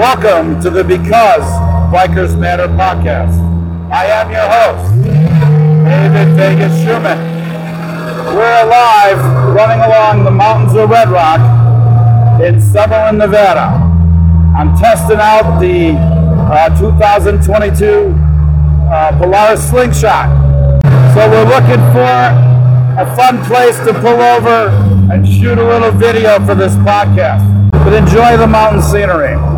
Welcome to the Because Bikers Matter podcast. I am your host, David Vegas Shuman. We're alive running along the mountains of Red Rock in Summerlin, Nevada. I'm testing out the uh, 2022 uh, Polaris Slingshot. So we're looking for a fun place to pull over and shoot a little video for this podcast. But enjoy the mountain scenery.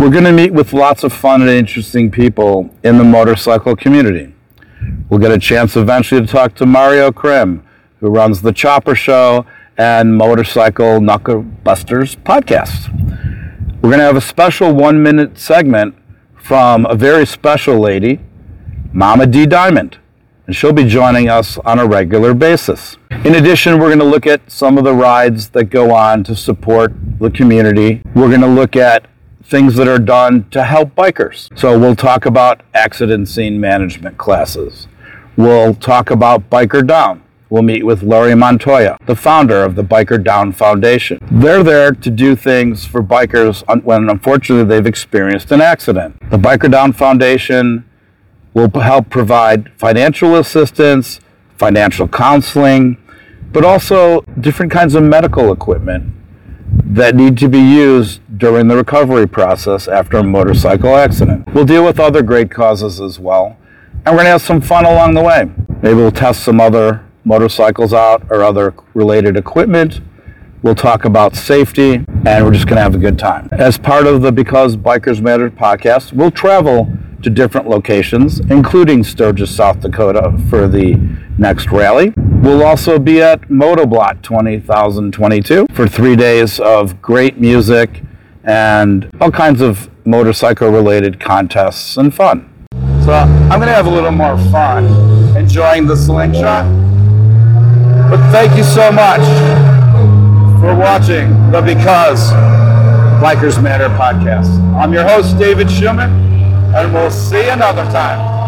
We're going to meet with lots of fun and interesting people in the motorcycle community. We'll get a chance eventually to talk to Mario Krim, who runs the Chopper Show and Motorcycle Knuckle Busters podcast. We're going to have a special one minute segment from a very special lady, Mama D Diamond, and she'll be joining us on a regular basis. In addition, we're going to look at some of the rides that go on to support the community. We're going to look at things that are done to help bikers. So we'll talk about accident scene management classes. We'll talk about Biker Down. We'll meet with Laurie Montoya, the founder of the Biker Down Foundation. They're there to do things for bikers when unfortunately they've experienced an accident. The Biker Down Foundation will help provide financial assistance, financial counseling, but also different kinds of medical equipment that need to be used during the recovery process after a motorcycle accident. We'll deal with other great causes as well, and we're going to have some fun along the way. Maybe we'll test some other motorcycles out or other related equipment. We'll talk about safety, and we're just going to have a good time. As part of the Because Bikers Matter podcast, we'll travel to different locations, including Sturgis, South Dakota for the next rally. We'll also be at Motoblot 2022 for three days of great music and all kinds of motorcycle related contests and fun. So I'm going to have a little more fun enjoying the slingshot. But thank you so much for watching the Because Bikers Matter podcast. I'm your host, David Shuman, and we'll see you another time.